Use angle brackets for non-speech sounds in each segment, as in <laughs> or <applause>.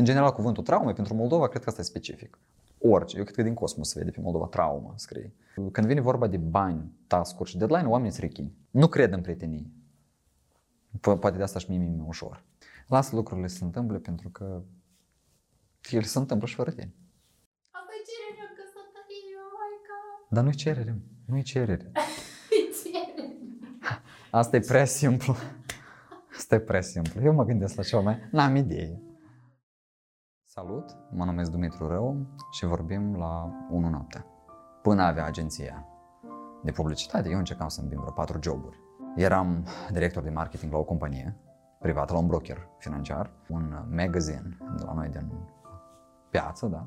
în general, cuvântul traume pentru Moldova, cred că asta e specific. Orice, eu cred că din cosmos se vede pe Moldova traumă, scrie. Când vine vorba de bani, task și deadline, oamenii sunt rechini. Nu cred în prietenie. Po- poate de asta și mie mi ușor. Lasă lucrurile să se întâmple pentru că ele se întâmplă și fără tine. Asta e cererea în căsătorie, oh my god. Dar nu-i cerere, nu-i cerere. <laughs> E cerere. Asta e prea simplu. Asta e prea simplu. Eu mă gândesc la ceva mai... N-am idee. Salut, mă numesc Dumitru Rău și vorbim la 1 noaptea. Până avea agenția de publicitate, eu încercam să îmbin vreo patru joburi. Eram director de marketing la o companie privată, la un broker financiar, un magazine de la noi din piață, da.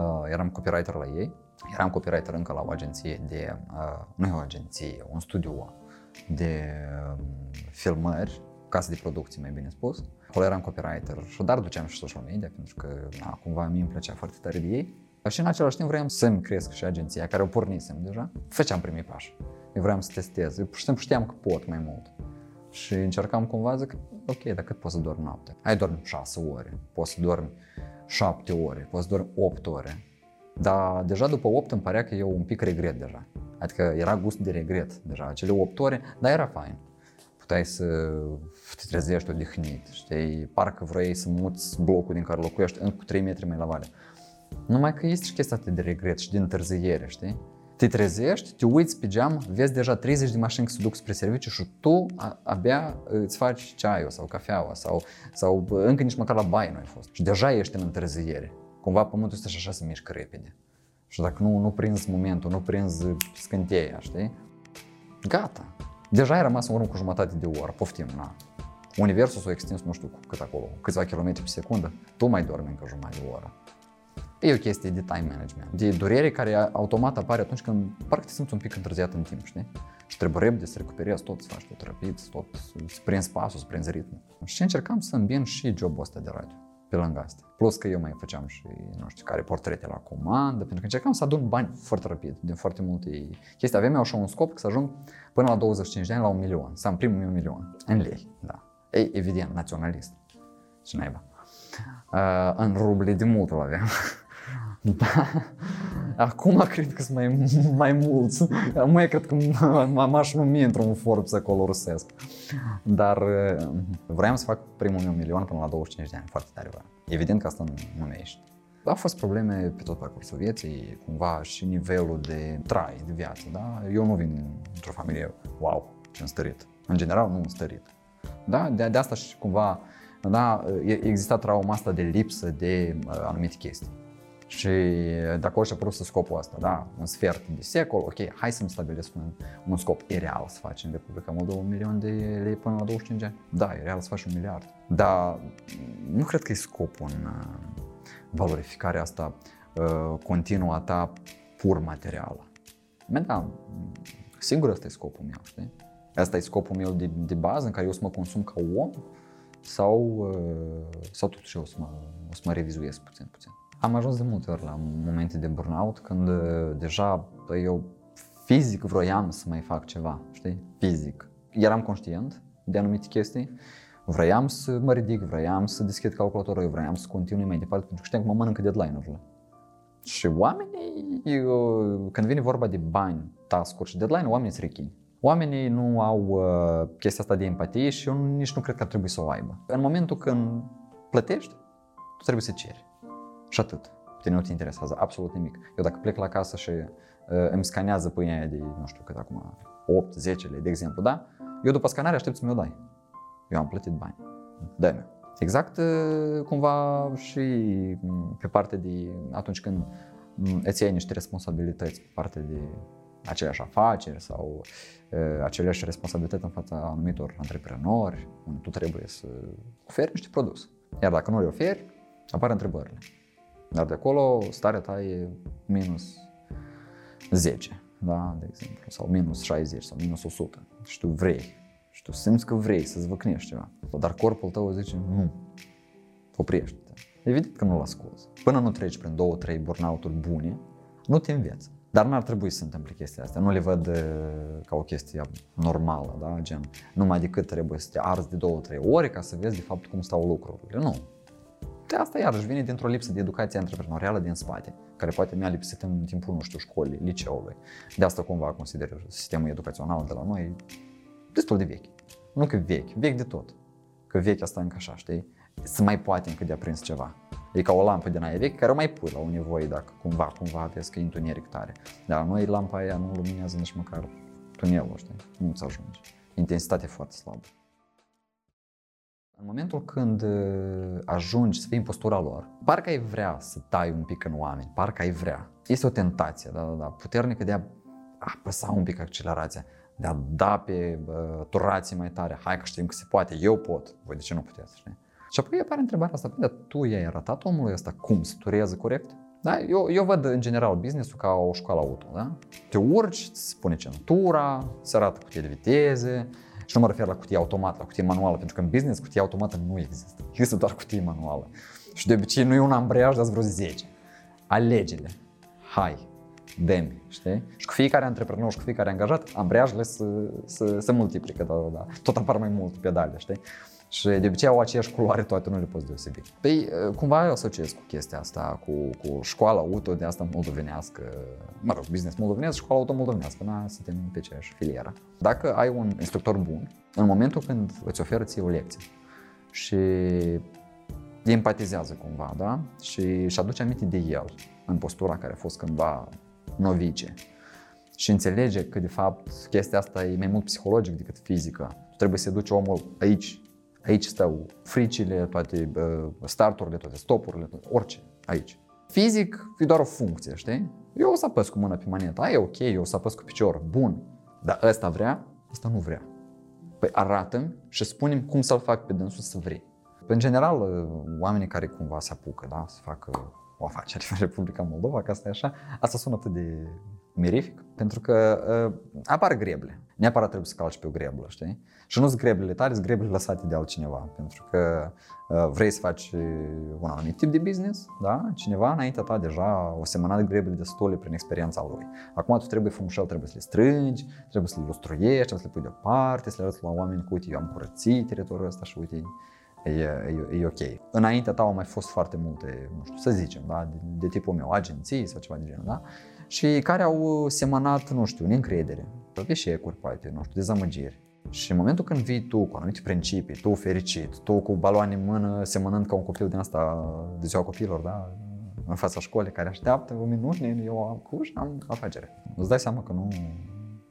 Uh, eram copywriter la ei, eram copywriter încă la o agenție de, uh, nu e o agenție, un studio de um, filmări, casă de producție, mai bine spus. Acolo eram copywriter și dar duceam și social media, pentru că na, cumva mie îmi plăcea foarte tare de ei. Și în același timp vreau să-mi cresc și agenția, care o pornisem deja. Făceam primii pași. Eu vreau să testez. Eu pur și simplu știam că pot mai mult. Și încercam cumva, zic, ok, dar cât poți să dormi noaptea? Ai dormi 6 ore, poți să dormi 7 ore, poți să dormi 8 ore. Dar deja după 8 îmi părea că eu un pic regret deja. Adică era gust de regret deja, acele 8 ore, dar era fain. Puteai să te trezești odihnit, știi, parcă vrei să muți blocul din care locuiești încă cu 3 metri mai la vale. Numai că este și chestia asta de regret și de întârziere, știi? Te trezești, te uiți pe geam, vezi deja 30 de mașini că se duc spre serviciu și tu a- abia îți faci ceaiul sau cafeaua sau, sau bă, încă nici măcar la baie nu ai fost. Și deja ești în întârziere. Cumva pământul este și așa să mișcă repede. Și dacă nu, nu prinzi momentul, nu prinzi scânteia, știi? Gata. Deja ai rămas în urmă cu jumătate de oră, poftim, na. Universul s-a extins nu știu cu cât acolo, câțiva kilometri pe secundă, tu mai dormi încă jumătate de oră. E o chestie de time management, de durere care automat apare atunci când parcă te simți un pic întârziat în timp, știi? Și trebuie repede să recuperezi tot, să faci tot rapid, tot, să prinzi pasul, să prinzi ritmul. Și încercam să îmbin și jobul ăsta de radio, pe lângă asta. Plus că eu mai făceam și, nu știu care, portrete la comandă, pentru că încercam să adun bani foarte rapid, din foarte multe chestii. Aveam eu așa un scop să ajung până la 25 de ani la un milion, să am primul meu milion, în lei, da. Ei, evident, naționalist. Și naiba. Uh, în ruble de mult îl aveam. <laughs> Da. Acum <laughs> cred că sunt mai, mai mulți. Mai cred că m- m-aș numi într-un Forbes acolo rusesc. Dar uh, vreau să fac primul meu milion până la 25 de ani. Foarte tare vreau. Evident că asta nu, nu mi ești. Au fost probleme pe tot parcursul vieții, cumva și nivelul de trai, de viață, da? Eu nu vin într-o familie, wow, ce înstărit. În general, nu înstărit. Da? De, de asta și cumva, da, e- exista trauma asta de lipsă de uh, anumite chestii. Și de acolo și-a apărut scopul ăsta, da, un sfert de secol, ok, hai să-mi stabilesc un, un scop, e real să faci în Republica Moldova un milion de lei până la 25 ani? Da, e real să faci un miliard. Dar nu cred că e scopul în uh, valorificarea asta uh, continuă a ta pur materială. Bine, da, sigur ăsta e scopul meu, știi? Asta e scopul meu de, de bază în care eu să mă consum ca om sau, uh, sau totuși eu o să mă, o să mă revizuiesc puțin, puțin. Am ajuns de multe ori la momente de burnout când uh, deja bă, eu fizic vroiam să mai fac ceva, știi? Fizic. Eram conștient de anumite chestii, vroiam să mă ridic, vroiam să deschid calculatorul, eu vroiam să continui mai departe pentru că știam că mă mănâncă deadline-urile. Și oamenii, eu, când vine vorba de bani, task-uri și deadline, oamenii sunt rechini. Oamenii nu au uh, chestia asta de empatie și eu nici nu cred că ar trebui să o aibă. În momentul când plătești, tu trebuie să ceri. Și atât. Pe tine nu te interesează absolut nimic. Eu dacă plec la casă și uh, îmi scanează pâinea aia de, nu știu cât acum, 8, 10 lei, de exemplu, da? Eu după scanare aștept să mi-o dai. Eu am plătit bani. dă mi Exact uh, cumva și m, pe parte de atunci când m, îți iei niște responsabilități pe parte de aceleași afaceri sau uh, aceleași responsabilități în fața anumitor antreprenori, unde tu trebuie să oferi niște produse. Iar dacă nu le oferi, apar întrebările. Dar de acolo starea ta e minus 10, da, de exemplu, sau minus 60 sau minus 100 și tu vrei și tu simți că vrei să-ți văcnești ceva, dar corpul tău zice nu, oprește-te. Evident că nu-l asculți. Până nu treci prin două, trei burnout-uri bune, nu te înveți. Dar n-ar trebui să se întâmple chestia asta. Nu le văd uh, ca o chestie normală, da? gen numai decât trebuie să te arzi de două, trei ore ca să vezi de fapt cum stau lucrurile. Nu. De asta iarăși vine dintr-o lipsă de educație antreprenorială din spate, care poate mi-a lipsit în timpul, nu știu, școlii, liceului. De asta cumva consider sistemul educațional de la noi destul de vechi. Nu că vechi, vechi de tot. Că vechi asta încă așa, știi? Să mai poate încă de aprins ceva. E ca o lampă din aia veche care o mai pui la o nevoie dacă cumva, cumva vezi că e întuneric tare. Dar noi lampa aia nu luminează nici măcar tunelul, știi? Nu-ți ajunge. Intensitate foarte slabă. În momentul când uh, ajungi să fii în postura lor, parcă ai vrea să tai un pic în oameni, parcă ai vrea. Este o tentație, da, da, da, puternică de a apăsa un pic accelerația, de a da pe uh, turații mai tare. Hai că știm că se poate, eu pot. Voi de ce nu puteți, știi? Și apoi apare întrebarea asta, păi, dar tu i-ai arătat omului ăsta cum să tureze corect? Da? Eu, eu văd în general business-ul ca o școală auto. Da? Te urci, îți spune centura, se arată cutie de viteze, și nu mă refer la cutie automată, la cutie manuală, pentru că în business cutie automată nu există. <laughs> Există doar cutie manuală. Și de obicei nu e un ambreiaj, dar vreo 10. Alege-le. Hai, demi, știi? Și cu fiecare antreprenor și cu fiecare angajat, ambreiajele se, se, se multiplică, da, da, da. Tot apar mai mult pedale, știi? Și de obicei au aceeași culoare toate, nu le poți deosebi. Păi, cumva eu asociez cu chestia asta, cu, cu școala auto de asta moldovenească, mă rog, business moldovenesc, școala auto moldovenească, da, suntem pe aceeași filieră. Dacă ai un instructor bun, în momentul când îți oferă ție o lecție și empatizează cumva, da, și își aduce aminte de el în postura care a fost cândva novice și înțelege că de fapt chestia asta e mai mult psihologic decât fizică. Trebuie să duci omul aici Aici stau fricile, toate starturile, toate stopurile, orice, aici. Fizic e doar o funcție, știi? Eu o să apăs cu mâna pe manetă, aia e ok, eu o să apăs cu picior, bun. Dar ăsta vrea, ăsta nu vrea. Păi arată și spunem cum să-l fac pe dânsul să vrei. În general, oamenii care cumva se apucă, da, să facă o afacere <laughs> în Republica Moldova, că asta e așa, asta sună atât de mirific, pentru că uh, apar greble. Neapărat trebuie să calci pe o greblă, știi? Și nu sunt greblele tale, sunt greblele lăsate de altcineva, pentru că uh, vrei să faci un anumit tip de business, da? Cineva înaintea ta deja o semănat greblele destule prin experiența lui. Acum tu trebuie frumușel, trebuie să le strângi, trebuie să le lustruiești, trebuie să le pui deoparte, să le arăți la oameni că uite, eu am curățit teritoriul ăsta și uite, e, e, e ok. Înaintea ta au mai fost foarte multe, nu știu, să zicem, da? de, de tipul meu, agenții sau ceva de genul, da? și care au semănat, nu știu, neîncredere, eșecuri, poate, nu știu, dezamăgiri. Și în momentul când vii tu cu anumite principii, tu fericit, tu cu baloane în mână, semănând ca un copil din asta de ziua copilor, da? în fața școlii care așteaptă o minut, eu am cu și am afacere. Îți dai seama că nu,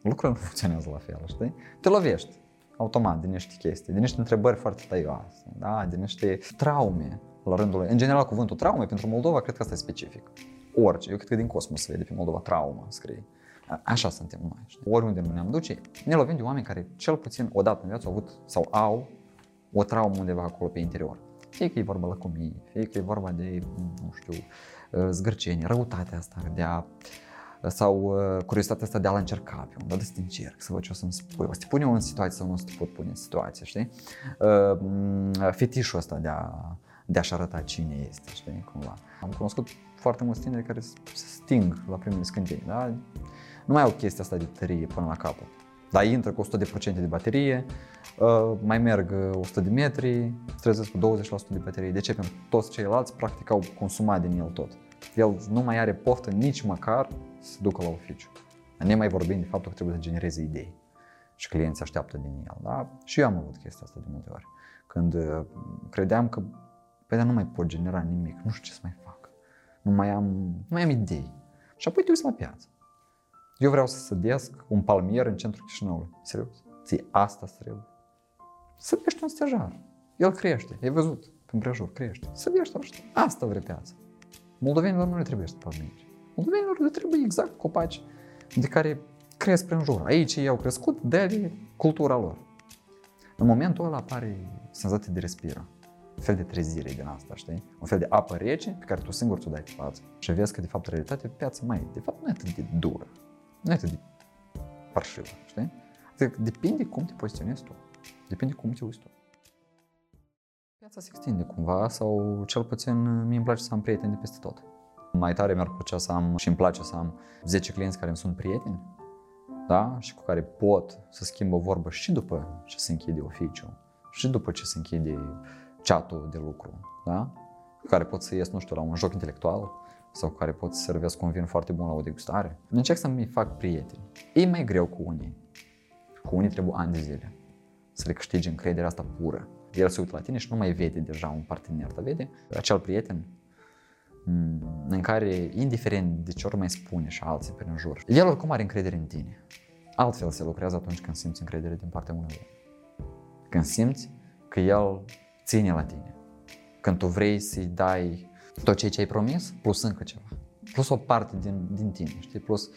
lucrurile nu funcționează la fel, știi? Te lovești automat din niște chestii, din niște întrebări foarte tăioase, da? din niște traume la rândul lui. În general, cuvântul traume pentru Moldova cred că asta e specific orice. Eu cred că din cosmos se vede pe Moldova traumă, scrie. Așa suntem noi. Știi? Oriunde nu ne-am duce, ne lovim de oameni care cel puțin o dată în viață au avut sau au o traumă undeva acolo pe interior. Fie că e vorba la copii, fie că e vorba de, nu știu, uh, zgârcenie, răutatea asta de a sau uh, curiozitatea asta de a-l încerca pe un dat să te încerc, să văd ce o să-mi spui. O să te pune în situație sau nu o să te pot pune în situație, știi? Uh, fetișul ăsta de, a, de a-și arăta cine este, știi, cumva. Am cunoscut foarte mulți tineri care se sting la primele scânteni, da? Nu mai au chestia asta de tărie până la capăt. Dar intră cu 100% de baterie, uh, mai merg 100 de metri, trezesc cu 20% de baterie. De ce? Pentru că toți ceilalți practic au consumat din el tot. El nu mai are poftă nici măcar să ducă la oficiu. Ne mai vorbim de faptul că trebuie să genereze idei și clienții așteaptă din el. Da? Și eu am avut chestia asta de multe ori. Când uh, credeam că, păi, nu mai pot genera nimic, nu știu ce să mai fac nu mai am, nu mai am idei. Și apoi te uiți la piață. Eu vreau să sădesc un palmier în centrul Chișinăului. Serios? Ție asta îți trebuie. Sădești un stejar. El crește. Ai văzut pe împrejur, crește. Sădești așa. Asta vrea piața. Moldovenilor nu le trebuie să palmieri. Moldovenilor le trebuie exact copaci de care cresc prin jur. Aici ei au crescut de cultura lor. În momentul ăla apare senzație de respiră un fel de trezire din asta, știi? Un fel de apă rece pe care tu singur ți-o dai pe față. Și vezi că, de fapt, realitatea pe piață mai, de fapt, nu e atât de dură. Nu e atât de parșivă, știi? Adică depinde cum te poziționezi tu. Depinde cum te uiți tu. Piața se extinde cumva sau cel puțin mie îmi place să am prieteni de peste tot. Mai tare mi-ar plăcea să am și îmi place să am 10 clienți care îmi sunt prieteni, da? Și cu care pot să schimb o vorbă și după ce se închide oficiu, și după ce se închide chat de lucru. Da? care pot să ies, nu știu, la un joc intelectual sau care pot să servesc un vin foarte bun la o degustare. Încerc să mi fac prieteni. E mai greu cu unii. Cu unii trebuie ani de zile să le câștigi încrederea asta pură. El se uită la tine și nu mai vede deja un partener, dar vede acel prieten mm, în care, indiferent de ce ori mai spune și alții prin jur, el oricum are încredere în tine. Altfel se lucrează atunci când simți încredere din partea unui om. Când simți că el ține la tine. Când tu vrei să-i dai tot ceea ce ai promis, plus încă ceva. Plus o parte din, din tine, știi? Plus,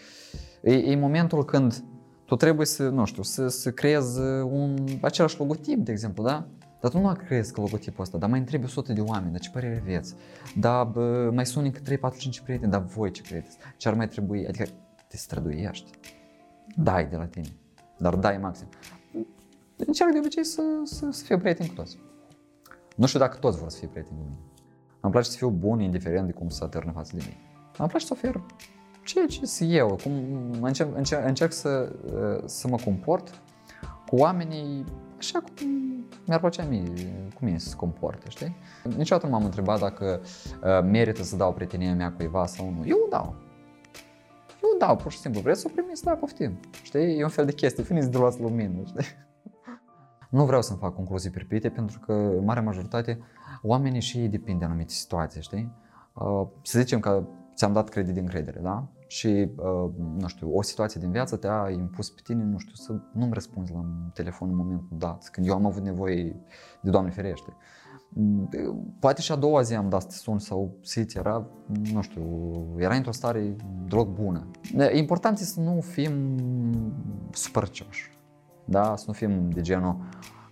e, e momentul când tu trebuie să, nu știu, să, să creezi un, același logotip, de exemplu, da? Dar tu nu crezi că logotipul ăsta, dar mai întrebi 100 de oameni, dar ce părere aveți? Dar bă, mai suni că 3, 4, 5 prieteni, dar voi ce credeți? Ce ar mai trebui? Adică te străduiești. Dai de la tine, dar dai maxim. Încerc de obicei să, să, să fiu prieten cu toți. Nu știu dacă toți vor să fie prieteni cu mine. Îmi place să fiu bun, indiferent de cum să atârnă față de mine. Îmi place să ofer ceea ce sunt eu, cum încerc, încerc, încerc să, să mă comport cu oamenii așa cum mi-ar plăcea mie, cu mine să se comportă, știi? Niciodată nu m-am întrebat dacă uh, merită să dau prietenia mea cuiva sau nu. Eu o dau. Eu o dau, pur și simplu. Vreți să o primiți? Da, poftim. Știi? E un fel de chestie. Finiți de luați lumină, știi? Nu vreau să-mi fac concluzii pripite pentru că, în mare majoritate, oamenii și ei depind de anumite situații, știi? Uh, să zicem că ți-am dat credit de încredere, da? Și, uh, nu știu, o situație din viață te-a impus pe tine, nu știu, să nu-mi răspunzi la telefon în momentul dat, când eu am avut nevoie de Doamne ferește. Poate și a doua zi am dat să te sun sau sit, era, nu știu, era într-o stare deloc bună. Important este să nu fim supercioși, da? Să nu fim de genul,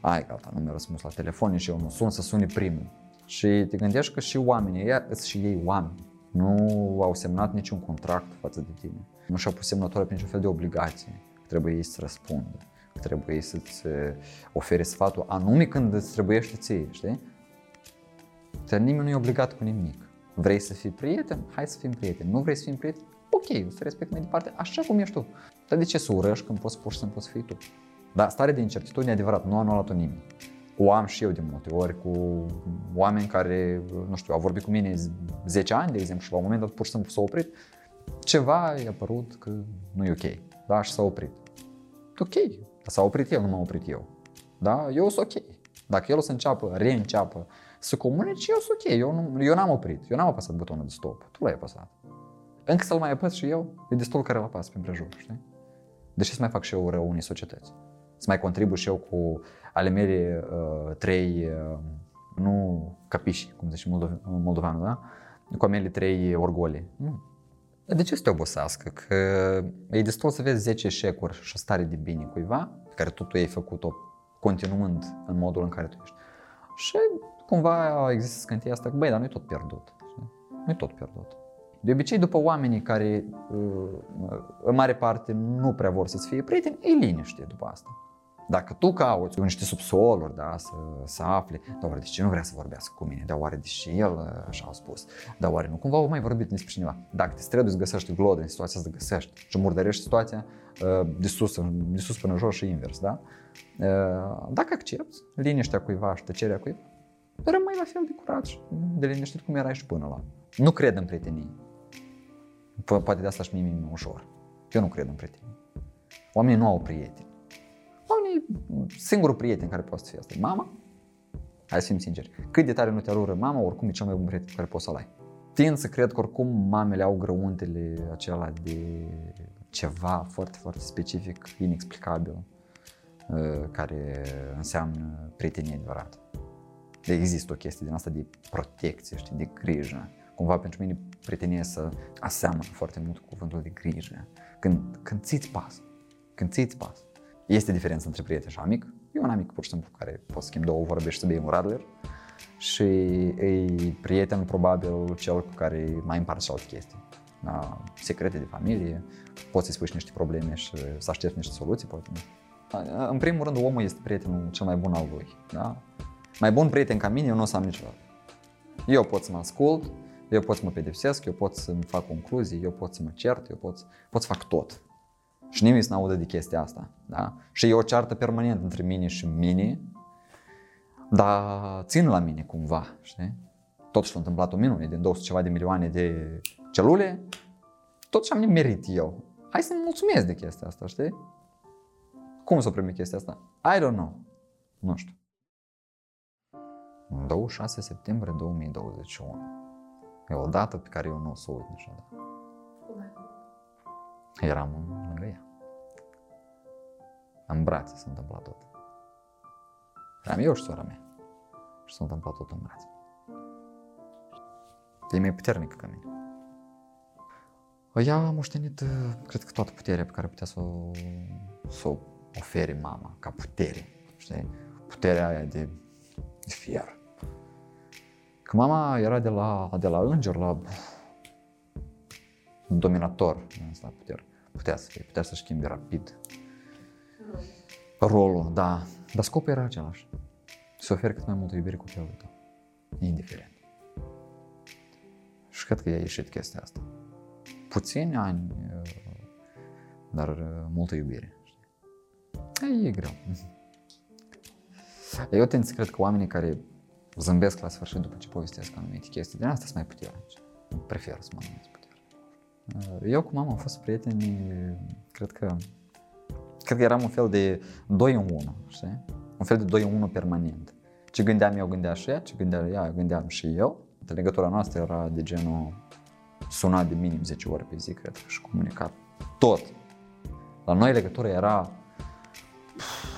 ai gata, nu mi-a răspuns la telefon și eu nu sun să suni primul. Și te gândești că și oamenii, ăia sunt și ei oameni nu au semnat niciun contract față de tine. Nu și-au pus semnătoare pe niciun fel de obligație. Trebuie ei să răspundă, trebuie să-ți ofere sfatul anume când îți trebuiește ție, știi? Dar nimeni nu e obligat cu nimic. Vrei să fii prieten? Hai să fim prieteni. Nu vrei să fim prieten? Ok, o să respect mai departe, așa cum ești tu. Dar de ce să urăști când poți pur și simplu să fii tu? Dar stare de incertitudine adevărat, nu a anulat-o nimeni o am și eu de multe ori cu oameni care, nu știu, au vorbit cu mine 10 ani, de exemplu, și la un moment dat pur și simplu s-au oprit. Ceva i-a părut că nu e ok, da, și s-a oprit. Ok, dar s-a oprit el, nu m-am oprit eu. Da, eu sunt ok. Dacă el o să înceapă, reînceapă să comunice, eu sunt ok, eu, nu, eu n-am oprit, eu n-am apăsat butonul de stop, tu l-ai apăsat. Încă să-l mai apăs și eu, e destul care l apăs prin prejur, știi? De ce să mai fac și eu rău unei societăți? Să mai contribu și eu cu ale mele uh, trei, uh, nu capiși, cum zice Moldov- moldovanul, da? Cu ale mele trei orgoli. Nu. De ce să te obosească? Că e destul să vezi 10 eșecuri și o stare de bine cuiva, pe care tu, tu ai făcut-o continuând în modul în care tu ești. Și cumva există scântia asta că, băi, dar nu e tot pierdut. Nu e tot pierdut. De obicei, după oamenii care uh, în mare parte nu prea vor să-ți fie prieteni, e liniște după asta. Dacă tu cauți niște subsoluri, da, să, să afli, dar oare de ce nu vrea să vorbească cu mine? Dar oare de ce el așa a spus? Dar oare nu cumva au mai vorbit despre cineva? Dacă te străduți să găsești glodă în situația să găsești și murdărești situația uh, de sus, de sus până jos și invers, da? Uh, dacă accepti liniștea cuiva și tăcerea cuiva, rămâi la fel de curat și de liniștit cum erai și până la. Nu cred în prietenii. Poate de asta și mie mi ușor. Eu nu cred în prietenii. Oamenii nu au prieteni. Oamenii, singurul prieten care poate să fie asta e mama. Hai să fim sinceri. Cât de tare nu te arură mama, oricum e cel mai bun prieten care poți să-l ai. Tind să cred că oricum mamele au grăuntele acela de ceva foarte, foarte specific, inexplicabil, uh, care înseamnă prietenie adevărată. De există o chestie din asta de protecție, știi, de grijă. Cumva pentru mine prietenia să aseamănă foarte mult cu cuvântul de grijă. Când, când ți-ți pas, când ți-ți pas. Este diferență între prieten și amic. E un amic pur și simplu care poți schimbi două vorbe și să bei un radler și e prieten probabil cel cu care mai împarți și alte chestii. Da, secrete de familie, poți să-i spui niște probleme și să aștepți niște soluții, poate. În primul rând, omul este prietenul cel mai bun al lui. Da? Mai bun prieten ca mine eu nu o să am niciodată. Eu pot să mă ascult, eu pot să mă pedepsesc, eu pot să-mi fac concluzii, eu pot să mă cert, eu pot, pot să fac tot. Și nimeni să n-audă de chestia asta. Da? Și e o ceartă permanent între mine și mine, dar țin la mine cumva, știi? totuși s-a întâmplat o minune din 200 ceva de milioane de celule, totuși am merit eu. Hai să-mi mulțumesc de chestia asta, știi? Cum să primi chestia asta? I don't know. Nu știu. 26 septembrie 2021. E o dată pe care eu nu o să o uit niciodată. Cum ai făcut? Eram în- lângă ea. În brațe s-a întâmplat tot. Eram eu și sora mea. Și s-a întâmplat tot în brațe. E mai puternică ca mine. Ea a moștenit, uh, cred că toată puterea pe care putea să o, să o ofere mama, ca putere. Știi? Puterea aia de, de fier. Că mama era de la, de la înger la dominator în asta putere. Putea să fie, putea să schimbe rapid rolul, da. Dar scopul era același. Să oferi cât mai multă iubire copilului tău. Indiferent. Și cred că i-a ieșit chestia asta. Puțini ani, uh, dar uh, multă iubire. știi? E, e greu. <laughs> Eu tind să cred că oamenii care zâmbesc la sfârșit după ce povestesc anumite chestii, din asta sunt mai puternici. Prefer să mă numesc puternic. Eu cu mama am fost prieteni, cred că cred că eram un fel de 2 în 1, știi? Un fel de 2 în 1 permanent. Ce gândeam eu, gândea și ea, ce gândea ea, gândeam și eu. Legătura noastră era de genul suna de minim 10 ori pe zi, cred că, și comunicat tot. La noi legătura era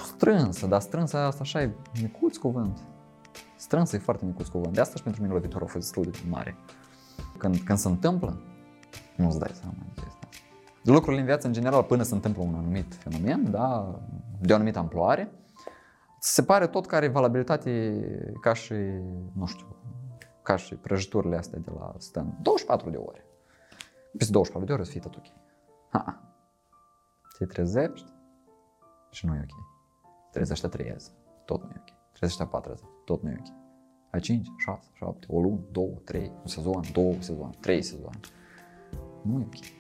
strânsă, dar strânsă asta așa e micuț cuvânt. Strânsă e foarte micuț cuvânt. De asta și pentru mine lovitura a fost destul de mare. Când, când se întâmplă, nu-ți dai seama de chestia asta. Lucrurile în viață, în general, până se întâmplă un anumit fenomen, da, de o anumită amploare, ți se pare tot că are valabilitate ca și, nu știu, ca și prăjiturile astea de la stand. 24 de ore. Peste 24 de ore o să fie tot ok. Ha. Te trezești și nu e ok. Trezești a treia zi, tot nu e ok. Trezești a patra zi, tot nu e ok. Ai 5, 6, 7, o lună, 2, 3, un sezon, 2 sezoane, 3 sezoane. Nu e ok.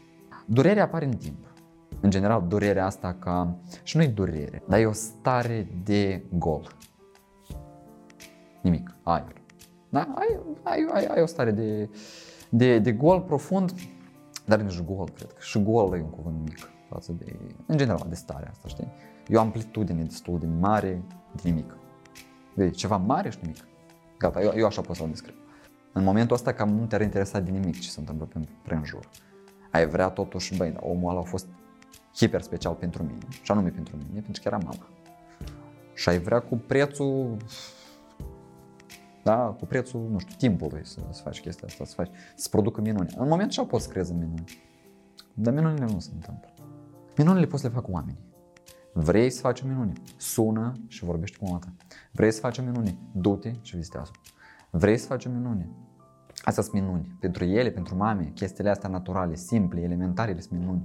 Durerea apare în timp. În general, durerea asta ca... Și nu e durere, dar e o stare de gol. Nimic, aer. Da? Ai, ai, ai, ai o stare de, de, de gol profund, dar nici gol, cred că. Și gol e un cuvânt mic față de, în general, de starea asta, știi? E o amplitudine destul de mare de nimic. De ceva mare și nimic. Gata, eu, eu așa pot să-l descriu. În momentul ăsta cam nu te-ar interesa de nimic ce se întâmplă prin, prin jur. Ai vrea totuși, băi, da, omul ăla a fost hiper special pentru mine, și anume pentru mine, pentru că era mama. Și ai vrea cu prețul, da, cu prețul, nu știu, timpului să, să faci chestia asta, să faci, să producă minuni. În moment și poți să crezi în minuni. Dar minunile nu se întâmplă. Minunile poți să le fac oamenii. Vrei să faci o minune? Sună și vorbește cu mama ta. Vrei să faci o minune? Du-te și vizitează. Vrei să faci o minune? Astea sunt minuni. Pentru ele, pentru mame, chestiile astea naturale, simple, elementare, ele sunt minuni.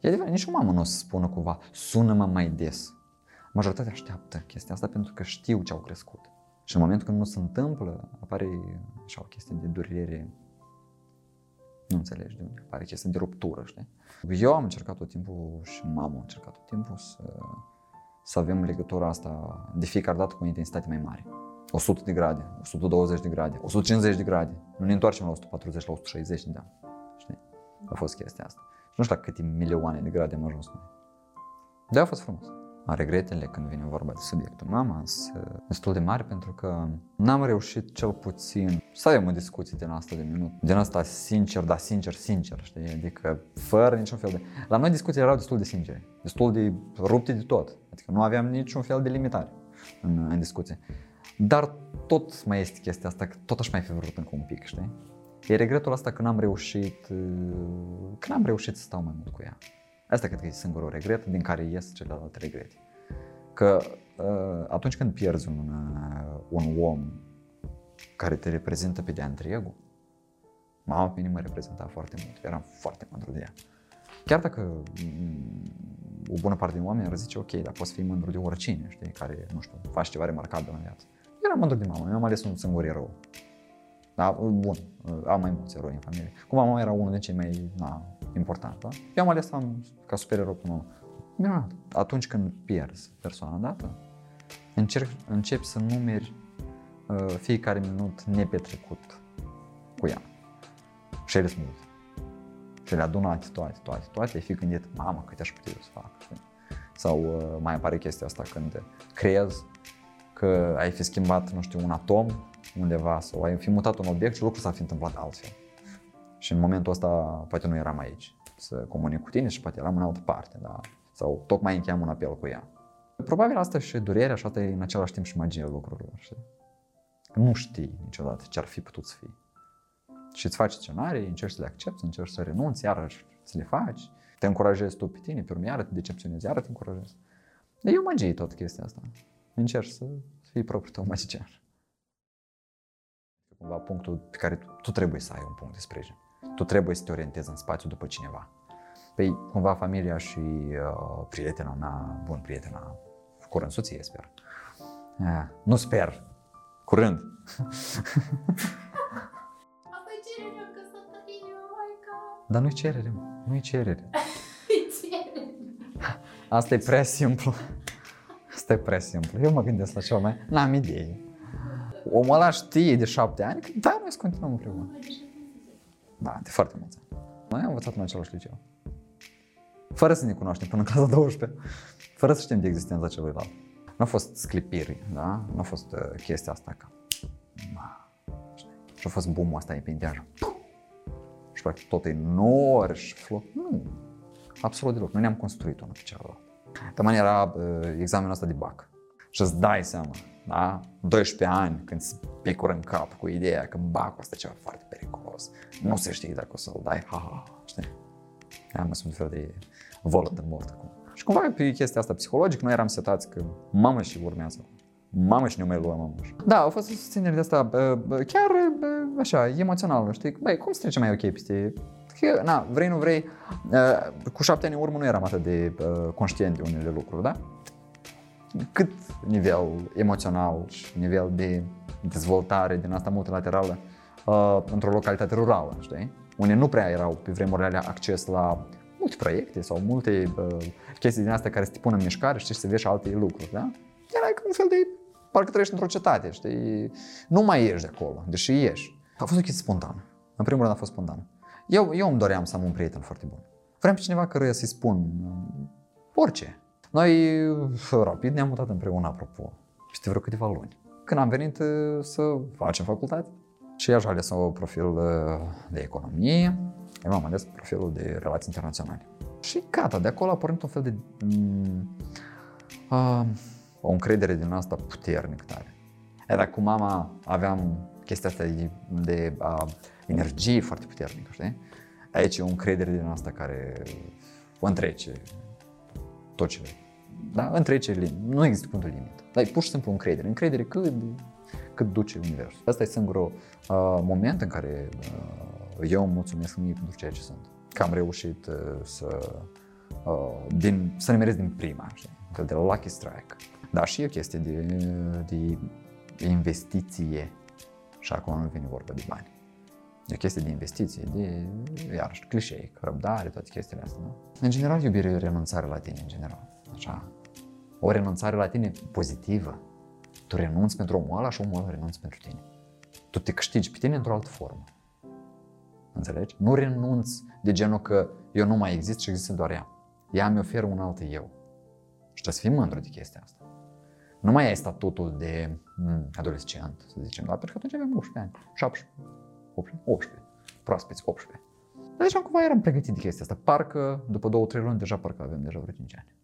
E adevărat, nici o mamă nu o să spună cumva, sună-mă mai des. Majoritatea așteaptă chestia asta pentru că știu ce au crescut. Și în momentul când nu se întâmplă, apare așa o chestie de durere. Nu înțelegi de unde apare chestia de ruptură, știi? Eu am încercat tot timpul și mama a încercat tot timpul să, să avem legătura asta de fiecare dată cu o intensitate mai mare. 100 de grade, 120 de grade, 150 de grade. Nu ne întoarcem la 140, la 160 de ani. Știi? A fost chestia asta. Și nu știu la câte milioane de grade am ajuns noi. Da, a fost frumos. Regretele când vine vorba de subiectul mama sunt destul de mari pentru că n-am reușit cel puțin să avem o discuție din asta de minut. Din asta sincer, dar sincer, sincer, știi? Adică fără niciun fel de... La noi discuțiile erau destul de sincere, destul de rupte de tot. Adică nu aveam niciun fel de limitare în, în discuție. Dar tot mai este chestia asta, că tot aș mai fi vrut încă un pic, știi? E regretul asta că n-am reușit, că n-am reușit să stau mai mult cu ea. Asta cred că e singurul regret din care ies celelalte regrete. Că uh, atunci când pierzi un, uh, un om care te reprezintă pe de-a întregul, mama pe mine mă reprezenta foarte mult, eram foarte mândru de ea. Chiar dacă mm, o bună parte din oameni ar zice, ok, dar poți fi mândru de oricine, știi, care, nu știu, faci ceva remarcabil în viață. Eram mândru de mama, eu am ales un singur erou. Da, bun, am mai mulți eroi în familie. Cum mama era unul din cei mai na, important, da? Eu am ales să am ca super erou pe mama. Minunat. Atunci când pierzi persoana dată, încerc, începi să numeri uh, fiecare minut nepetrecut cu ea. Și ele sunt multe. Și le adunate toate, toate, toate, ai fi gândit, mamă, câte aș putea eu să fac. știi? Sau uh, mai apare chestia asta când crezi că ai fi schimbat, nu știu, un atom undeva sau ai fi mutat un obiect și lucrul s-ar fi întâmplat altfel. Și în momentul ăsta poate nu eram aici să comunic cu tine și poate eram în altă parte, da? sau tocmai încheiam un apel cu ea. Probabil asta și durerea și asta e în același timp și magia lucrurilor, știi? Că nu știi niciodată ce ar fi putut să fie. Și îți faci scenarii, încerci să le accepti, încerci să renunți, iarăși să le faci, te încurajezi tu pe tine, pe urmă iară te decepționezi, iară te încurajezi. Dar e o magie tot chestia asta. Încerci să fii propriul tău magician. Cumva punctul pe care tu, tu trebuie să ai un punct de sprijin. Tu trebuie să te orientezi în spațiu după cineva. Păi, cumva, familia și uh, prietena mea, bun, prietena, curând soție, sper. Uh, nu sper, curând. <laughs> Asta e cererea în căsătorie, maica. Dar nu-i cerere, mă. nu-i cerere. <laughs> E cerere. Asta e prea simplu. Asta e prea simplu. Eu mă gândesc la ceva mai... N-am idee. Omul ăla știe de șapte ani că da, noi să continuăm împreună. Da, de foarte mulți ani. Noi am învățat în același liceu. Fără să ne cunoaștem până în clasa 12. Fără să știm de existența celuilalt. Nu a fost sclipiri, da? Nu a fost uh, chestia asta ca... Ma, știi? Și a fost boom asta e pinteajă. Și practic tot e nori și flot. Nu. Absolut deloc. Noi ne-am construit unul pe celălalt. De maniera uh, examenul ăsta de bac. Și îți dai seama, da? 12 ani când se picură în cap cu ideea că bacul ăsta e ceva foarte periculos. Nu se știe dacă o să-l dai, ha, ha, ha, știi? Am sunt un fel de Voldemort acum. Și cumva pe chestia asta psihologic, noi eram setați că mamă și urmează. Mamă și ne mai luăm mamă. Da, au fost o susținere de asta bă, bă, chiar bă, așa, emoțional, știi? Băi, cum să trecem mai ok peste... Că, na, vrei, nu vrei, uh, cu șapte ani în urmă nu eram atât de uh, conștient de unele lucruri, da? Cât nivel emoțional și nivel de dezvoltare din asta multilaterală uh, într-o localitate rurală, știi? Unde nu prea erau pe vremurile alea acces la multe proiecte sau multe uh, chestii din astea care să te pună în mișcare, știi, și să vezi alte lucruri, da? Era ca un fel de, parcă trăiești într-o cetate, știi? Nu mai ieși de acolo, deși ieși. A fost o chestie spontană. În primul rând a fost spontană. Eu, eu îmi doream să am un prieten foarte bun. Vreau pe cineva căruia să-i spun uh, orice. Noi rapid ne-am mutat împreună, apropo, peste vreo câteva luni. Când am venit uh, să facem facultate, și ea a ales un profil uh, de economie, eu am ales profilul de relații internaționale. Și gata, de acolo a pornit un fel de mm, uh, o încredere din asta puternic tare. E, dar cu mama aveam chestia asta de, de uh, energie foarte puternică, știi? Aici e o încredere din asta care o întrece tot ce da? Întrece lim- Nu există punctul limit. Dar e pur și simplu încredere. Încredere cât, cât duce universul. Asta e singurul uh, moment în care uh, eu îmi mulțumesc mie pentru ceea ce sunt. Că am reușit uh, să, uh, din, să nimerez din prima, știi? Un fel de lucky strike. Dar și e o chestie de, de investiție. Și acum nu vine vorba de bani. E o chestie de investiție, de, iarăși, clișeic, răbdare, toate chestiile astea, nu? În general, iubire e o renunțare la tine, în general. Așa. O renunțare la tine pozitivă. Tu renunți pentru omul ăla și omul ăla renunți pentru tine. Tu te câștigi pe tine într-o altă formă. Înțelegi? Nu renunți de genul că eu nu mai exist și există doar ea. Ea mi oferă un alt eu. Și trebuie să fii mândru de chestia asta. Nu mai ai statutul de m, adolescent, să zicem, dar pentru că atunci aveam 18 ani, 17, 18, 18, proaspeți 18. Dar deci cumva eram pregătit de chestia asta. Parcă după 2-3 luni deja parcă avem deja vreo 5 ani.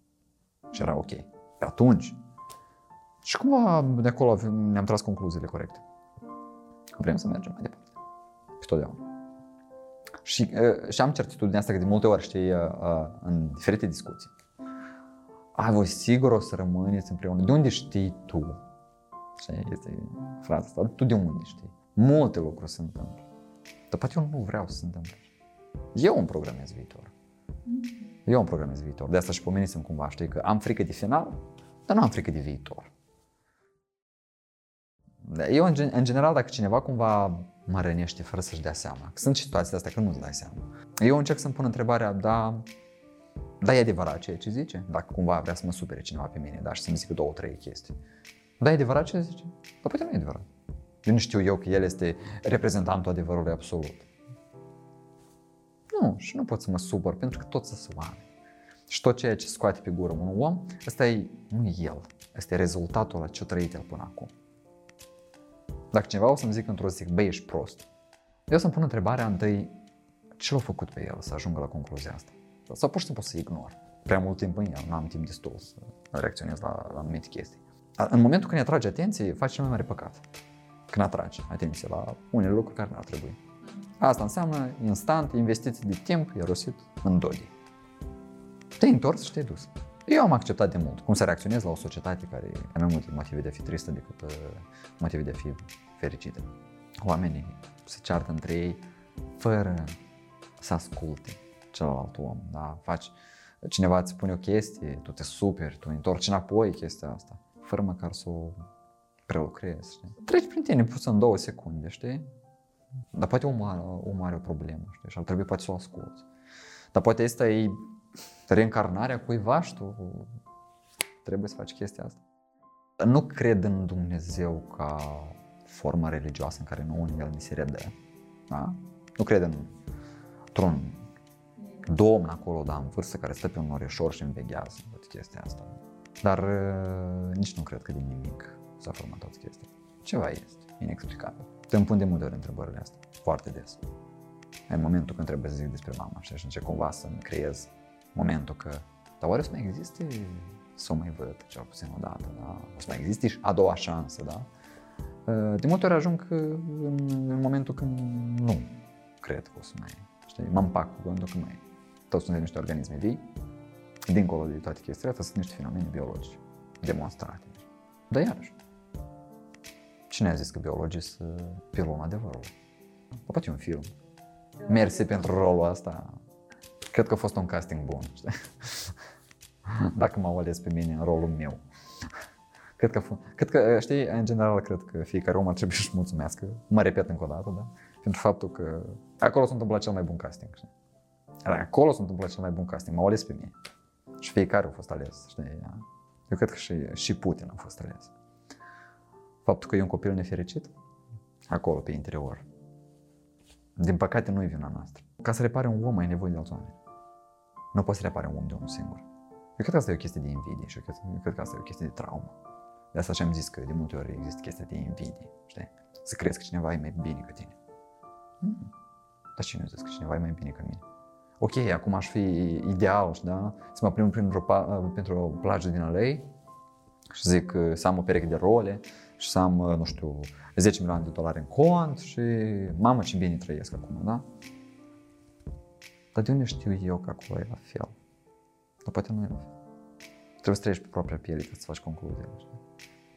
Și era ok. Pe atunci. Și cumva de acolo avem- ne-am tras concluziile corecte. Vrem să mergem mai departe. Pe totdeauna. Și, uh, și am certitudinea asta că de multe ori, știi, uh, uh, în diferite discuții, a, voi sigur o să rămâneți împreună. De unde știi tu? Știi, este fraza asta. Tu de unde știi? Multe lucruri se întâmplă. Dar poate eu nu vreau să se întâmple. Eu îmi programez viitor. Eu îmi programez viitor. De asta și pomenisem cumva, știi, că am frică de final, dar nu am frică de viitor. Eu, în, gen- în general, dacă cineva cumva mă rănește fără să-și dea seama, că sunt situații astea că nu-ți dai seama, eu încerc să-mi pun întrebarea, da, da, e adevărat ceea ce zice? Dacă cumva vrea să mă supere cineva pe mine, da, și să-mi zică două, trei chestii. Da, e adevărat ce zice? Dar poate nu e adevărat. Eu nu știu eu că el este reprezentantul adevărului absolut. Nu, și nu pot să mă supăr, pentru că toți sunt oameni. Și tot ceea ce scoate pe gură un om, ăsta e, nu e el, ăsta e rezultatul la ce a trăit el până acum. Dacă cineva o să-mi zică într-o zi, băi, ești prost, eu să-mi pun întrebarea întâi, ce l-a făcut pe el să ajungă la concluzia asta? Sau pur și simplu să ignor. Prea mult timp în el, nu am timp destul să reacționez la, la anumite chestii. În momentul când ne atrage atenție, face cel mai mare păcat. Când atrage atenție la unele lucruri care nu ar trebui. Asta înseamnă instant investiții de timp erosit în dodi. Te-ai întors și te-ai dus. Eu am acceptat de mult cum să reacționez la o societate care are mai multe motive de a fi tristă decât uh, motive de a fi fericită. Oamenii se ceartă între ei fără să asculte celălalt om. Da? Faci, cineva îți spune o chestie, tu te superi, tu întorci înapoi chestia asta, fără măcar să o prelucrezi. Știi? Treci prin tine pus în două secunde, știi? Dar poate omul, omul are o problemă, știi? Și ar trebui poate să o asculți. Dar poate asta e reîncarnarea cuiva și tu trebuie să faci chestia asta. Nu cred în Dumnezeu ca formă religioasă în care nouă el ni se redă. Da? Nu cred în, într-un domn acolo, da, în vârstă, care stă pe un oreșor și înveghează toată chestia asta. Dar uh, nici nu cred că din nimic s-a format toată chestia. Ceva este, inexplicabil. Te îmi pun de multe ori întrebările astea, foarte des. În momentul când trebuie să zic despre mama și încerc cumva să-mi creez momentul că, dar oare o să mai existe să o mai văd cel puțin o dată, da? O să mai existe și a doua șansă, da? Uh, de multe ori ajung în, în momentul când nu cred că o să mai, știi, mă împac cu gândul că mai. Toți suntem niște organisme vii, dincolo de toate chestiile astea, sunt niște fenomene biologice demonstrate. Dar iarăși, cine a zis că biologii sunt pilonul adevărului? Poate un film. Mersi pentru rolul ăsta. Cred că a fost un casting bun, știi? <laughs> Dacă m-au ales pe mine în rolul meu. <laughs> Cred că, cred că, știi, în general, cred că fiecare om ar trebui să-și mulțumească, mă repet încă o dată, da? Pentru faptul că acolo s-a întâmplat cel mai bun casting, știi? Acolo s-a întâmplat cel mai bun casting, m-au ales pe mine. Și fiecare a fost ales, știi? Eu cred că și, și Putin a fost ales. Faptul că e un copil nefericit, acolo, pe interior. Din păcate, nu e vina noastră. Ca să repare un om, ai nevoie de alți oameni. Nu poți să repare un om de unul singur. Eu cred că asta e o chestie de invidie și eu cred, eu cred că asta e o chestie de traumă. De asta și-am zis că de multe ori există chestia de invidie, știi? Să crezi că cineva e mai bine ca tine. Hmm. Dar cine a zis că cineva e mai bine ca mine? Ok, acum aș fi ideal, da? Să mă plimb prin o, pentru o plajă din LA și zic să am o pereche de role și să am, nu știu, 10 milioane de dolari în cont și mamă ce bine trăiesc acum, da? Dar de unde știu eu că acolo e la fel? Dar poate nu e la fel. Trebuie să trăiești pe propria piele ca să faci concluziile. Știi?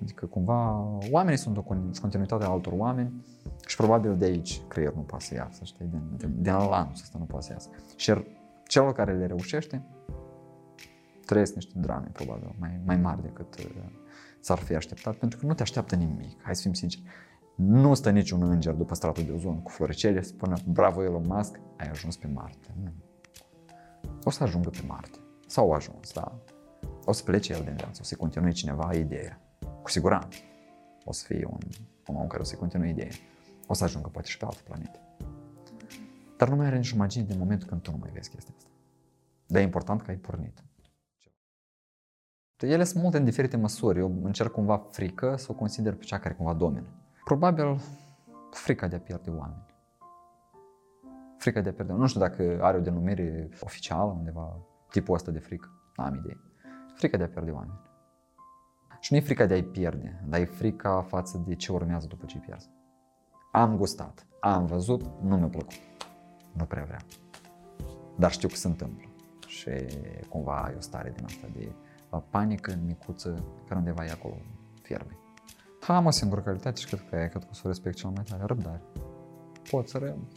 Adică cumva oamenii sunt o continuitate a altor oameni și probabil de aici creierul nu poate să iasă, știi? Din, din, din lanțul ăsta nu poate să iasă. Și celor care le reușește trăiesc niște drame, probabil, mai, mai mari decât uh, s-ar fi așteptat, pentru că nu te așteaptă nimic, hai să fim sinceri. Nu stă niciun înger după stratul de ozon cu floricele să spună bravo Elon Musk, ai ajuns pe Marte. Nu. O să ajungă pe Marte. Sau au ajuns, da? O să plece el din viață, o să continue cineva ideea. Cu siguranță. O să fie un, un om care o să continue ideea. O să ajungă poate și pe altă planetă. Dar nu mai are nicio magie din momentul când tu nu mai vezi chestia asta. Dar e important că ai pornit. Ele sunt multe în diferite măsuri. Eu încerc cumva frică să o consider pe cea care cumva domină. Probabil frica de a pierde oameni. Frica de a pierde Nu știu dacă are o denumire oficială undeva, tipul ăsta de frică. N-am idee. Frica de a pierde oameni. Și nu e frica de a-i pierde, dar e frica față de ce urmează după ce îi pierzi. Am gustat, am văzut, nu mi-a plăcut. Nu prea vreau. Dar știu că se întâmplă. Și cumva e o stare din asta de panică micuță care undeva e acolo fierbe. Am o singură calitate și cred că e, cred că o să o respect cel mai tare, răbdare. Pot să rămân.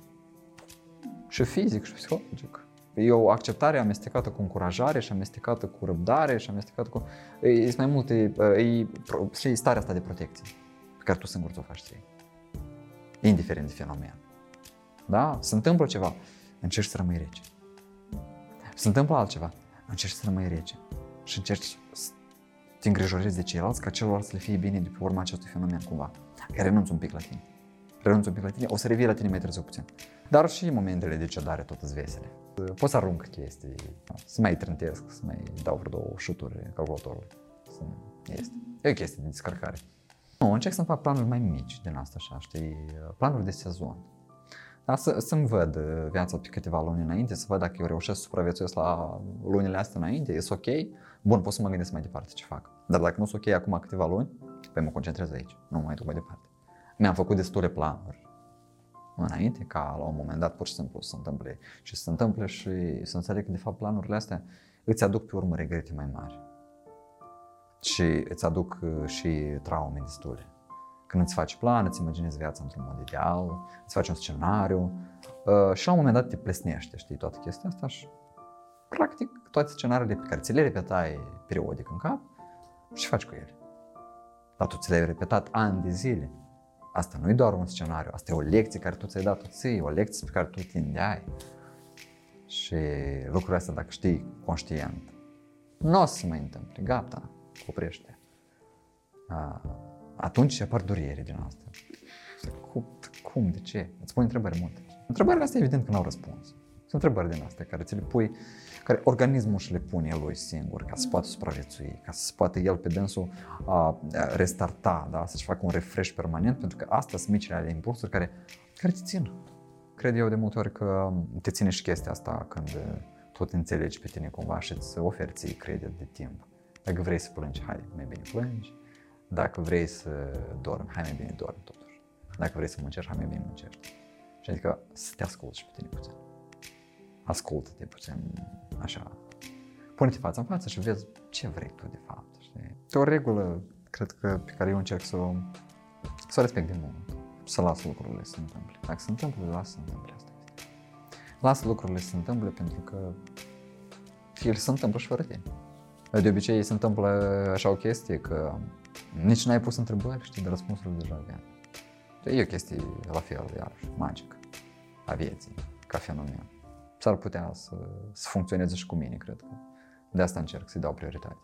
Și fizic și psihologic. E o acceptare amestecată cu încurajare și amestecată cu răbdare și amestecată cu... E mai multe... E, și starea asta de protecție pe care tu singur ți-o faci ție. Indiferent de fenomen. Da? Se întâmplă ceva, încerci să rămâi rece. Se întâmplă altceva, încerci să rămâi rece. Și încerci să te îngrijorezi de ceilalți ca celorlalți să le fie bine de pe urma acestui fenomen cumva. că renunț un pic la tine. Renunț un pic la tine, o să revii la tine mai târziu puțin. Dar și momentele de cedare tot îți vesele. Pot să arunc chestii, să mai trântesc, să mai dau vreo două șuturi calculatorului. Să este. E o chestie de descărcare. Nu, încerc să-mi fac planuri mai mici din asta, așa, știi, planuri de sezon. Dar să, să-mi văd viața pe câteva luni înainte, să văd dacă eu reușesc să supraviețuiesc la lunile astea înainte, e ok, bun, pot să mă gândesc mai departe ce fac. Dar dacă nu sunt ok acum câteva luni, păi mă concentrez aici, nu mai duc mai departe. Mi-am făcut destule planuri înainte ca la un moment dat pur și simplu să se întâmple și să se întâmple și să înțeleg că de fapt planurile astea îți aduc pe urmă regrete mai mari și îți aduc uh, și traume destule. Când îți faci plan, îți imaginezi viața într-un mod ideal, îți faci un scenariu uh, și la un moment dat te plesnește, știi, toată chestia asta și practic toate scenariile pe care ți le repetai periodic în cap și faci cu ele. Dar tu ți le-ai repetat ani de zile. Asta nu e doar un scenariu, asta e o lecție care tu ți-ai dat-o ție, o lecție pe care tu tindeai. Și lucrurile astea, dacă știi conștient, nu o să se mai întâmple, gata, oprește. Atunci apar durere din asta. Cum, cum, de ce? Îți pun întrebări multe. Întrebările astea evident că nu au răspuns. Sunt întrebări din astea care ți le pui, care organismul și le pune el lui singur ca să poată supraviețui, ca să poată el pe dânsul a, restarta, da? să-și facă un refresh permanent, pentru că astea sunt micile ale impulsuri care, care te țin. Cred eu de multe ori că te ține și chestia asta când tot înțelegi pe tine cumva și îți oferi ție credit de timp. Dacă vrei să plângi, hai, mai bine plângi. Dacă vrei să dormi, hai mai bine dormi totuși. Dacă vrei să muncești, hai mai bine muncești. Și adică să te asculti și pe tine puțin. Ascultă-te puțin, așa. Pune-te față în față și vezi ce vrei tu de fapt, știi? E o regulă, cred că, pe care eu încerc să o, să o respect de mult. Să las lucrurile să se întâmple. Dacă se întâmplă, lasă să se întâmple asta. Lasă lucrurile să se întâmple pentru că ele se întâmplă și fără tine. De obicei se întâmplă așa o chestie că nici n-ai pus întrebări, știi, de răspunsurile deja vin. E o chestie la fel, iarăși, magică a vieții, ca fenomen. S-ar putea să, să funcționeze și cu mine, cred că. De asta încerc să-i dau prioritate.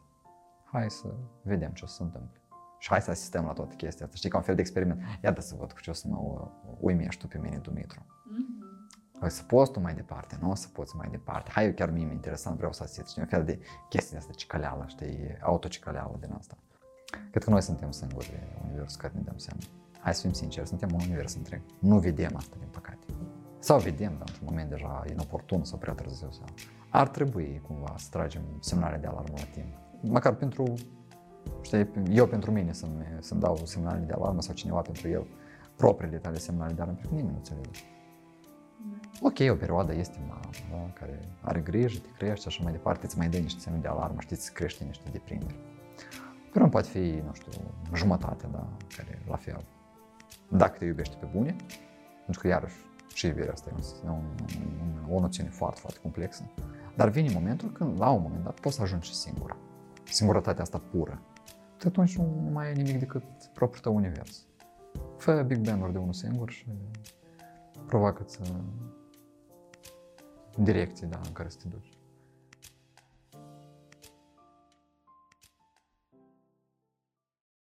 Hai să vedem ce o să se întâmple. Și hai să asistăm la toată chestia asta. Știi, ca un fel de experiment. Iată să văd cu ce o să mă uimești tu pe mine, Dumitru. Mm-hmm. Să poți tu mai departe, nu o să poți mai departe. Hai, eu chiar mie interesant, vreau să asist. Știi, un fel de chestie asta, cicaleală, știi, autocicaleală din asta. Cred că noi suntem singuri universul care ne dăm seama. Hai să fim sinceri, suntem un univers întreg. Nu vedem asta, din păcate. Sau vedem, dar într-un moment deja inoportun sau prea târziu. Sau... Ar trebui cumva să tragem semnale de alarmă la timp. Măcar pentru, știi, eu pentru mine să-mi, să-mi dau semnale de alarmă sau cineva pentru el propriile tale semnale de alarmă, pentru că nimeni nu înțelege. Ok, o perioadă este mamă, da, care are grijă, te crește și așa mai departe, îți mai dă niște semne de alarmă, știi, îți crește niște deprinderi. Pero nu poate fi, nu știu, jumătate, da, care la fel. Dacă te iubește pe bune, pentru că iarăși și iubirea asta e un, un, o noțiune foarte, foarte complexă. Dar vine momentul când, la un moment dat, poți să ajungi singur. Singurătatea asta pură. Și atunci nu mai e nimic decât propriul tău univers. Fă Big Bang-uri de unul singur și provoacă-ți direcții da, în care să te duci.